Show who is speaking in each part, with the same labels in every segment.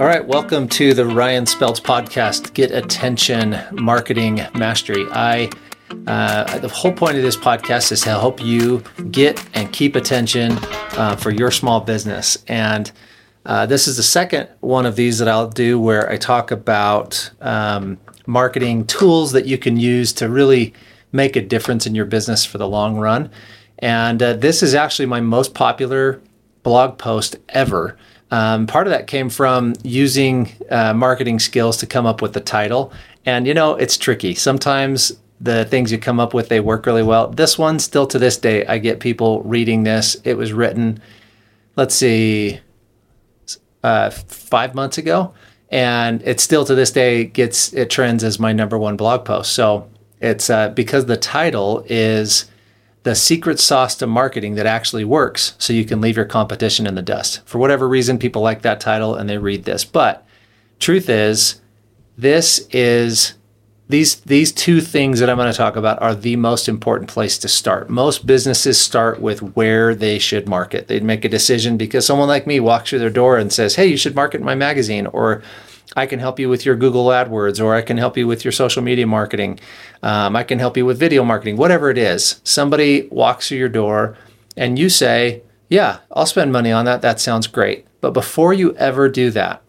Speaker 1: All right, welcome to the Ryan Spelts podcast, Get Attention Marketing Mastery. I uh, the whole point of this podcast is to help you get and keep attention uh, for your small business. And uh, this is the second one of these that I'll do where I talk about um, marketing tools that you can use to really make a difference in your business for the long run. And uh, this is actually my most popular blog post ever. Um, part of that came from using uh, marketing skills to come up with the title. And you know, it's tricky. Sometimes the things you come up with they work really well. This one, still to this day, I get people reading this. It was written, let's see, uh, five months ago, and it still to this day gets it trends as my number one blog post. So it's uh, because the title is the secret sauce to marketing that actually works so you can leave your competition in the dust. For whatever reason, people like that title and they read this. But truth is, this is these these two things that I'm going to talk about are the most important place to start. Most businesses start with where they should market. They'd make a decision because someone like me walks through their door and says, "Hey, you should market my magazine," or I can help you with your Google AdWords, or I can help you with your social media marketing. Um, I can help you with video marketing, whatever it is. Somebody walks through your door and you say, Yeah, I'll spend money on that. That sounds great. But before you ever do that,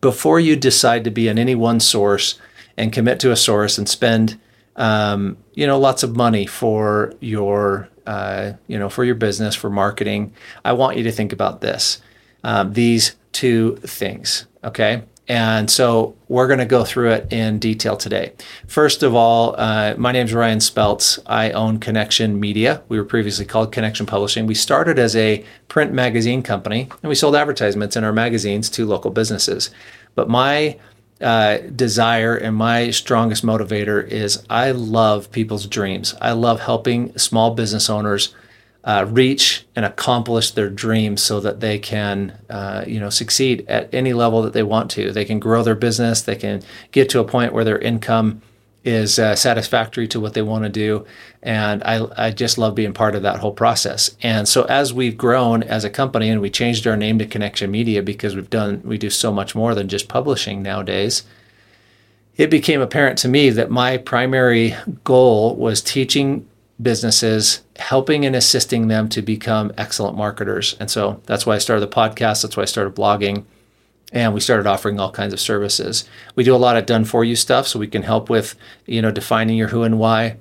Speaker 1: before you decide to be in any one source and commit to a source and spend, um, you know, lots of money for your, uh, you know, for your business, for marketing, I want you to think about this. Um, these two things. Okay. And so we're going to go through it in detail today. First of all, uh, my name is Ryan Spelts. I own Connection Media. We were previously called Connection Publishing. We started as a print magazine company and we sold advertisements in our magazines to local businesses. But my uh, desire and my strongest motivator is I love people's dreams. I love helping small business owners uh, reach and accomplish their dreams so that they can uh, you know succeed at any level that they want to. They can grow their business. They can get to a point where their income is uh, satisfactory to what they want to do. And I, I just love being part of that whole process. And so as we've grown as a company and we changed our name to connection media because we've done we do so much more than just publishing nowadays it became apparent to me that my primary goal was teaching businesses, helping and assisting them to become excellent marketers. And so that's why I started the podcast. That's why I started blogging. And we started offering all kinds of services. We do a lot of done for you stuff. So we can help with, you know, defining your who and why.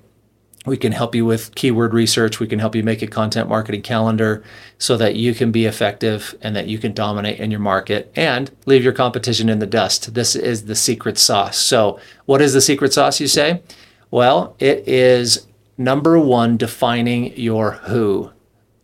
Speaker 1: We can help you with keyword research. We can help you make a content marketing calendar so that you can be effective and that you can dominate in your market and leave your competition in the dust. This is the secret sauce. So, what is the secret sauce, you say? Well, it is number one, defining your who,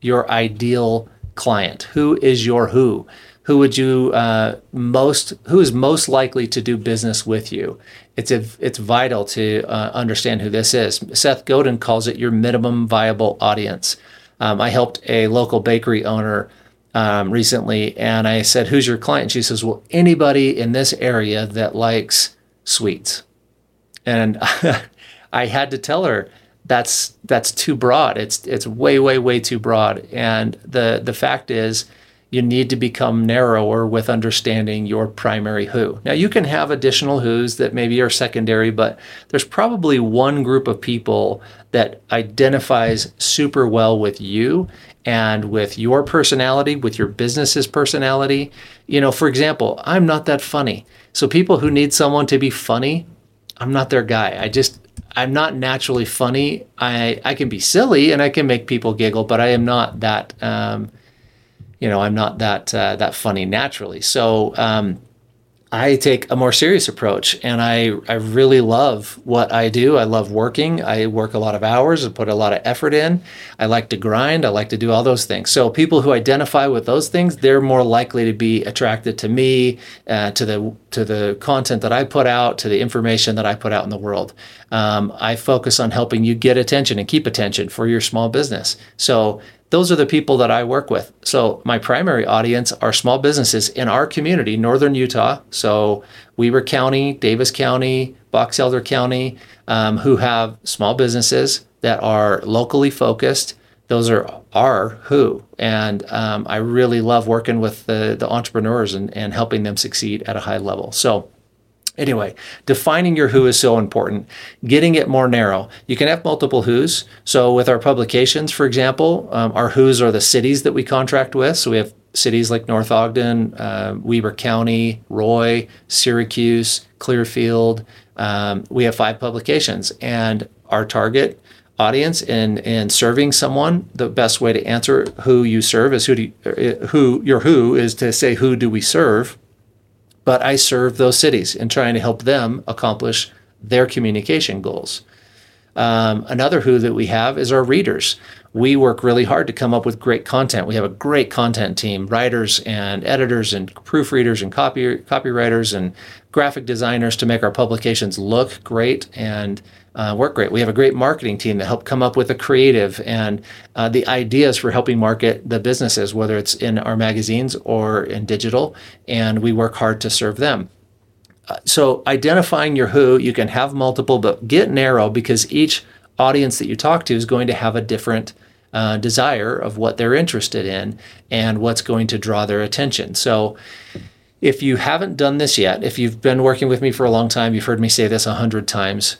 Speaker 1: your ideal client. Who is your who? Who would you uh, most? Who is most likely to do business with you? It's a, it's vital to uh, understand who this is. Seth Godin calls it your minimum viable audience. Um, I helped a local bakery owner um, recently, and I said, "Who's your client?" She says, "Well, anybody in this area that likes sweets." And I had to tell her that's that's too broad. It's it's way way way too broad. And the the fact is, you need to become narrower with understanding your primary who. Now you can have additional who's that maybe are secondary, but there's probably one group of people that identifies super well with you and with your personality, with your business's personality. You know, for example, I'm not that funny. So people who need someone to be funny, I'm not their guy. I just I'm not naturally funny. I I can be silly and I can make people giggle, but I am not that. Um, you know, I'm not that uh, that funny naturally. So um, I take a more serious approach and I, I really love what I do. I love working. I work a lot of hours and put a lot of effort in. I like to grind. I like to do all those things. So people who identify with those things, they're more likely to be attracted to me, uh, to the to the content that I put out, to the information that I put out in the world. Um, I focus on helping you get attention and keep attention for your small business. So those are the people that I work with. So my primary audience are small businesses in our community, northern Utah. So Weber County, Davis County, Box Elder County, um, who have small businesses that are locally focused. those are our who. And um, I really love working with the, the entrepreneurs and, and helping them succeed at a high level. So, Anyway, defining your who is so important. Getting it more narrow. You can have multiple who's. So, with our publications, for example, um, our who's are the cities that we contract with. So, we have cities like North Ogden, uh, Weber County, Roy, Syracuse, Clearfield. Um, we have five publications, and our target audience in in serving someone, the best way to answer who you serve is who do you, uh, who your who is to say who do we serve. But I serve those cities in trying to help them accomplish their communication goals. Um, another who that we have is our readers. We work really hard to come up with great content. We have a great content team, writers and editors and proofreaders and copy copywriters and graphic designers to make our publications look great and uh, work great. We have a great marketing team that help come up with the creative and uh, the ideas for helping market the businesses, whether it's in our magazines or in digital, and we work hard to serve them. Uh, so identifying your who, you can have multiple, but get narrow because each audience that you talk to is going to have a different uh, desire of what they're interested in and what's going to draw their attention. So if you haven't done this yet, if you've been working with me for a long time, you've heard me say this a hundred times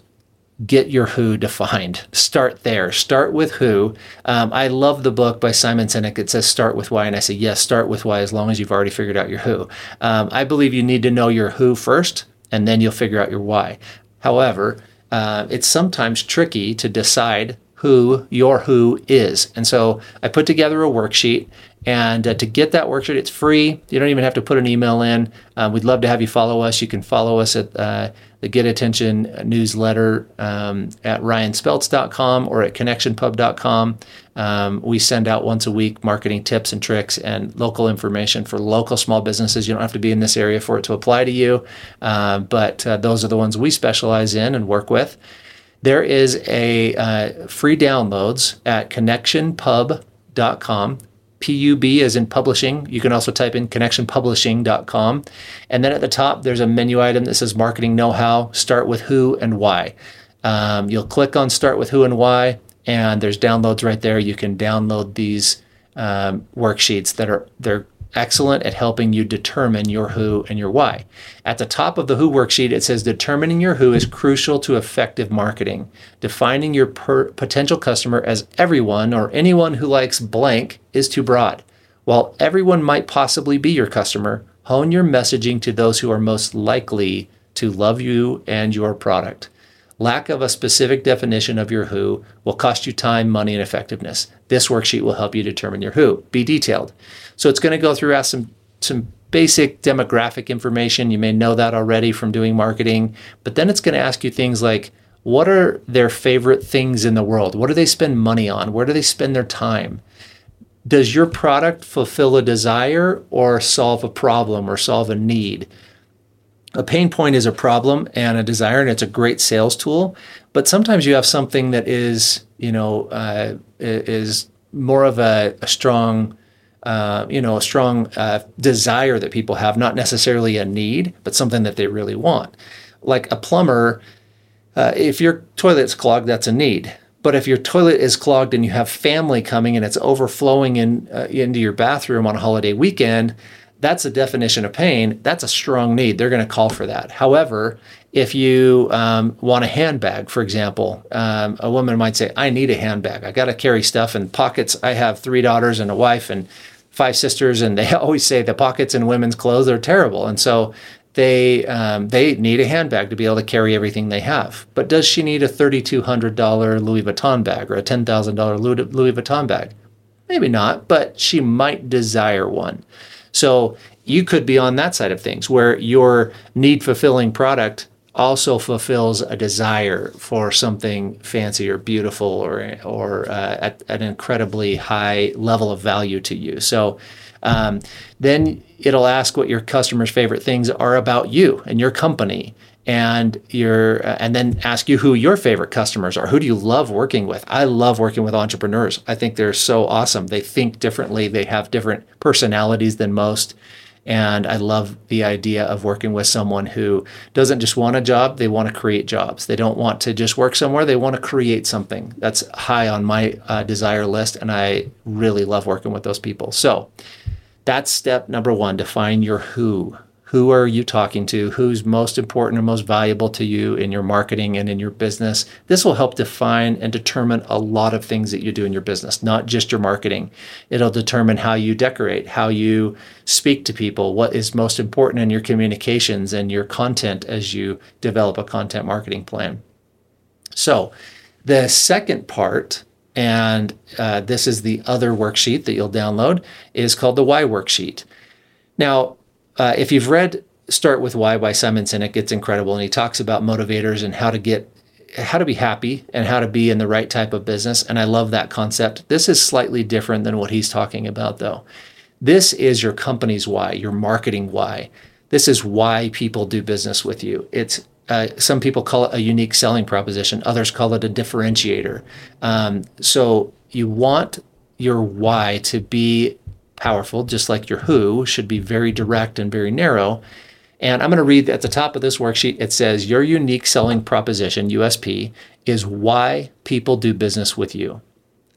Speaker 1: get your who defined. Start there. Start with who. Um, I love the book by Simon Sinek. It says start with why. And I say, yes, start with why as long as you've already figured out your who. Um, I believe you need to know your who first, and then you'll figure out your why. However, uh, it's sometimes tricky to decide who your who is. And so I put together a worksheet. And uh, to get that worksheet, it's free. You don't even have to put an email in. Uh, we'd love to have you follow us. You can follow us at uh, the Get Attention newsletter um, at ryanspelts.com or at connectionpub.com. Um, we send out once a week marketing tips and tricks and local information for local small businesses. You don't have to be in this area for it to apply to you, uh, but uh, those are the ones we specialize in and work with. There is a uh, free downloads at connectionpub.com PUB as in publishing. You can also type in connectionpublishing.com. And then at the top, there's a menu item that says marketing know how, start with who and why. Um, you'll click on start with who and why, and there's downloads right there. You can download these um, worksheets that are they're excellent at helping you determine your who and your why. At the top of the who worksheet, it says determining your who is crucial to effective marketing. Defining your per- potential customer as everyone or anyone who likes blank is too broad. While everyone might possibly be your customer, hone your messaging to those who are most likely to love you and your product. Lack of a specific definition of your who will cost you time, money, and effectiveness. This worksheet will help you determine your who. Be detailed. So it's going to go through ask some some basic demographic information. You may know that already from doing marketing, but then it's going to ask you things like what are their favorite things in the world? What do they spend money on? Where do they spend their time? Does your product fulfill a desire or solve a problem or solve a need? A pain point is a problem and a desire, and it's a great sales tool. But sometimes you have something that is, you know, uh, is more of a, a strong uh, you know, a strong uh, desire that people have, not necessarily a need, but something that they really want. Like a plumber, uh, if your toilet's clogged, that's a need. But if your toilet is clogged and you have family coming and it's overflowing in, uh, into your bathroom on a holiday weekend, that's a definition of pain. That's a strong need. They're going to call for that. However, if you um, want a handbag, for example, um, a woman might say, I need a handbag. I got to carry stuff in pockets. I have three daughters and a wife, and five sisters, and they always say the pockets in women's clothes are terrible, and so they um, they need a handbag to be able to carry everything they have. But does she need a thirty two hundred dollar Louis Vuitton bag or a ten thousand dollar Louis Vuitton bag? Maybe not, but she might desire one. So you could be on that side of things where your need fulfilling product also fulfills a desire for something fancy or beautiful or or uh, at, at, an incredibly high level of value to you. So um, then it'll ask what your customers' favorite things are about you and your company. And your uh, and then ask you who your favorite customers are. Who do you love working with? I love working with entrepreneurs. I think they're so awesome. They think differently. They have different personalities than most And I love the idea of working with someone who doesn't just want a job, they want to create jobs. They don't want to just work somewhere, they want to create something. That's high on my uh, desire list. And I really love working with those people. So that's step number one define your who. Who are you talking to? Who's most important or most valuable to you in your marketing and in your business? This will help define and determine a lot of things that you do in your business, not just your marketing. It'll determine how you decorate, how you speak to people, what is most important in your communications and your content as you develop a content marketing plan. So, the second part and uh, this is the other worksheet that you'll download, is called the Why worksheet. Now, uh, if you've read Start with Why by Simon Sinek, it's incredible. And he talks about motivators and how to get how to be happy and how to be in the right type of business. And I love that concept. This is slightly different than what he's talking about, though. This is your company's why, your marketing why. This is why people do business with you. It's uh, some people call it a unique selling proposition. Others call it a differentiator. Um, so you want your why to be powerful, just like your who should be very direct and very narrow. And I'm going to read at the top of this worksheet. It says, Your unique selling proposition, USP, is why people do business with you.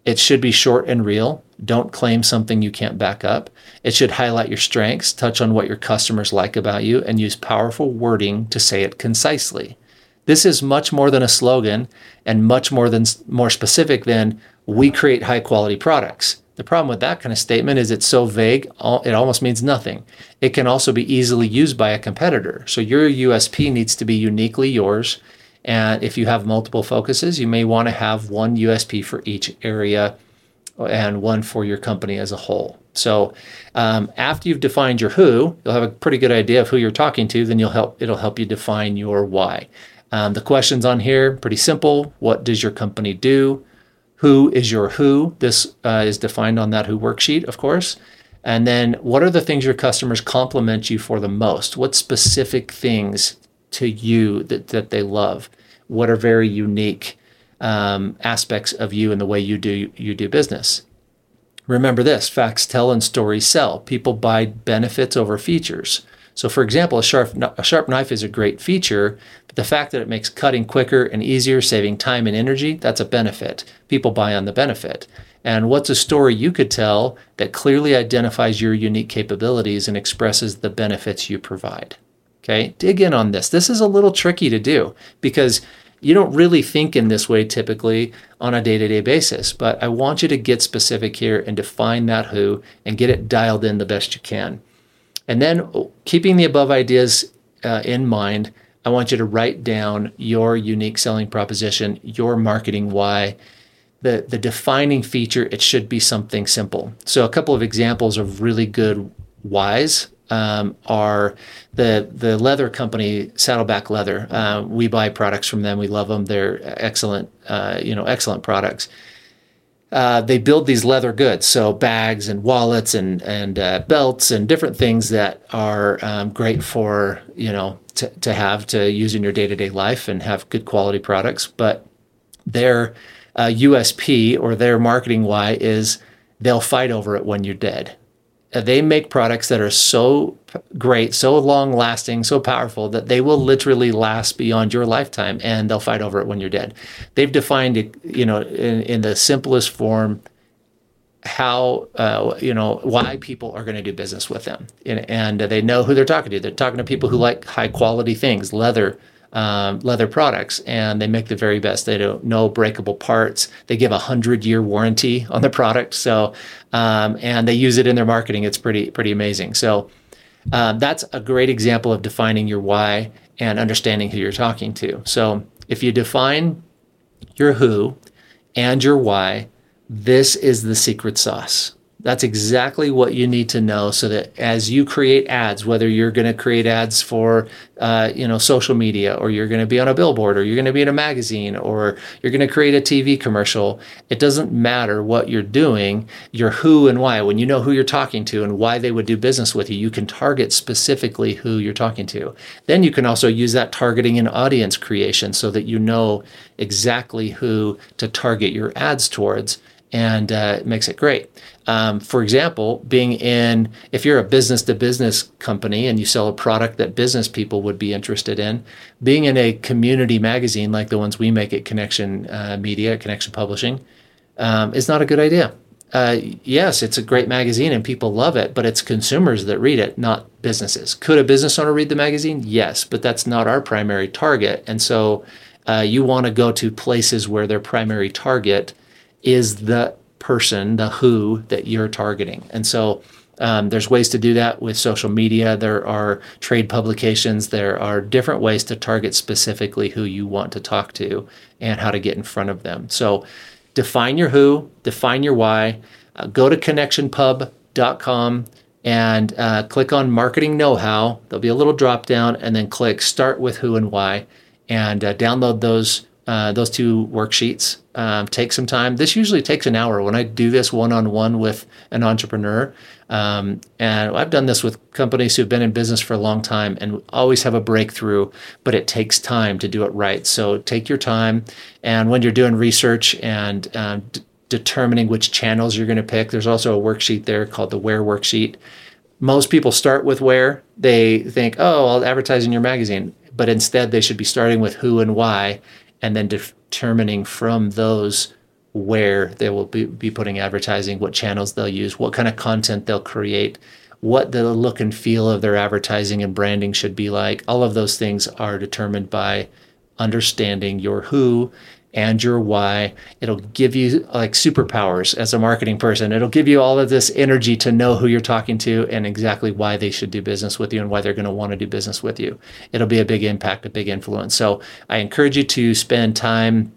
Speaker 1: It should be short and real. Don't claim something you can't back up. It should highlight your strengths, touch on what your customers like about you, and use powerful wording to say it concisely. This is much more than a slogan and much more than more specific than we create high quality products. The problem with that kind of statement is it's so vague, it almost means nothing. It can also be easily used by a competitor. So your USP needs to be uniquely yours and if you have multiple focuses, you may want to have one USP for each area and one for your company as a whole. So um, after you've defined your who, you'll have a pretty good idea of who you're talking to. Then you'll help. It'll help you define your why. Um, the questions on here pretty simple. What does your company do? Who is your who? This uh, is defined on that who worksheet, of course. And then what are the things your customers compliment you for the most? What specific things to you that, that they love? what are very unique um, aspects of you and the way you do you do business. Remember this: facts tell and stories sell. People buy benefits over features. So, for example, a sharp a sharp knife is a great feature, the fact that it makes cutting quicker and easier, saving time and energy, that's a benefit. People buy on the benefit. And what's a story you could tell that clearly identifies your unique capabilities and expresses the benefits you provide? Okay, dig in on this. This is a little tricky to do because you don't really think in this way typically on a day to day basis. But I want you to get specific here and define that who and get it dialed in the best you can. And then keeping the above ideas uh, in mind, I want you to write down your unique selling proposition, your marketing why. The, the defining feature, it should be something simple. So, a couple of examples of really good whys um, are the the leather company Saddleback Leather. Uh, we buy products from them. We love them. They're excellent, uh, you know, excellent products. Uh, they build these leather goods, so bags and wallets and and uh, belts and different things that are um, great for you know to, to have to use in your day to day life and have good quality products. But their USP uh, or their marketing why is they'll fight over it when you're dead. Uh, they make products that are so great, so long lasting, so powerful that they will literally last beyond your lifetime and they'll fight over it when you're dead. They've defined it, you know, in, in the simplest form how uh, you know why people are going to do business with them and, and, they know who they're talking to they're talking to people who like high quality things leather um, leather products and they make the very best. They don't no breakable parts. They give a hundred year warranty on the product. So um, and they use it in their marketing. It's pretty pretty amazing. So um, that's a great example of defining your why and understanding who you're talking to. So if you define your who and your why, this is the secret sauce. That's exactly what you need to know so that as you create ads, whether you're going to create ads for, uh, you know, social media, or you're going to be on a billboard, or you're going to be in a magazine, or you're going to create a TV commercial, it doesn't matter what you're doing, your who and why. When you know who you're talking to and why they would do business with you, you can target specifically who you're talking to. Then you can also use that targeting and audience creation so that you know exactly who to target your ads towards and uh, it makes it great. Um, for example, being in, if you're a business to business company and you sell a product that business people would be interested in, being in a community magazine like the ones we make at Connection uh, Media, Connection Publishing, um, is not a good idea. Uh, yes, it's a great magazine and people love it, but it's consumers that read it, not businesses. Could a business owner read the magazine? Yes, but that's not our primary target. And so uh, you want to go to places where their primary target is the person, the who that you're targeting. And so um, there's ways to do that with social media. There are trade publications. There are different ways to target specifically who you want to talk to and how to get in front of them. So define your who, define your why. Uh, go to connectionpub.com and uh, click on marketing know how. There'll be a little drop down, and then click start with who and why, and uh, download those uh, those two worksheets. Um, take some time. This usually takes an hour when I do this one on one with an entrepreneur. Um, and I've done this with companies who've been in business for a long time and always have a breakthrough, but it takes time to do it right. So take your time. And when you're doing research and um, d- determining which channels you're going to pick, there's also a worksheet there called the Where worksheet. Most people start with where they think, oh, I'll advertise in your magazine. But instead, they should be starting with who and why and then determining from those where they will be, be putting advertising, what channels they'll use, what kind of content they'll create, what the look and feel of their advertising and branding should be like. All of those things are determined by understanding your who and your why. It'll give you like superpowers as a marketing person. It'll give you all of this energy to know who you're talking to and exactly why they should do business with you and why they're going to want to do business with you. It'll be a big impact, a big influence. So I encourage you to spend time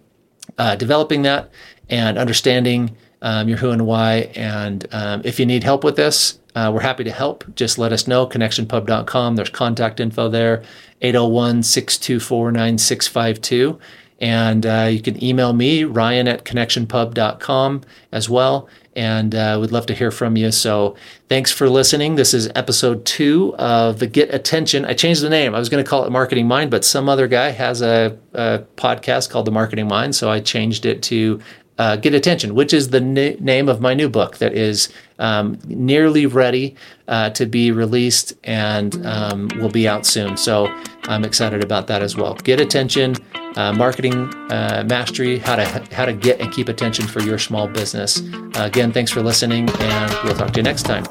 Speaker 1: uh, developing that and understanding um, your who and why. And um, if you need help with this, uh, we're happy to help. Just let us know. ConnectionPub.com. There's contact info there 801 624 9652. And uh, you can email me, ryan at connectionpub.com as well. And uh, we'd love to hear from you. So thanks for listening. This is episode two of the Get Attention. I changed the name. I was going to call it Marketing Mind, but some other guy has a, a podcast called The Marketing Mind. So I changed it to uh, Get Attention, which is the name of my new book that is um, nearly ready uh, to be released and um, will be out soon. So I'm excited about that as well. Get Attention, uh, Marketing uh, Mastery, how to how to get and keep attention for your small business. Uh, again, thanks for listening, and we'll talk to you next time.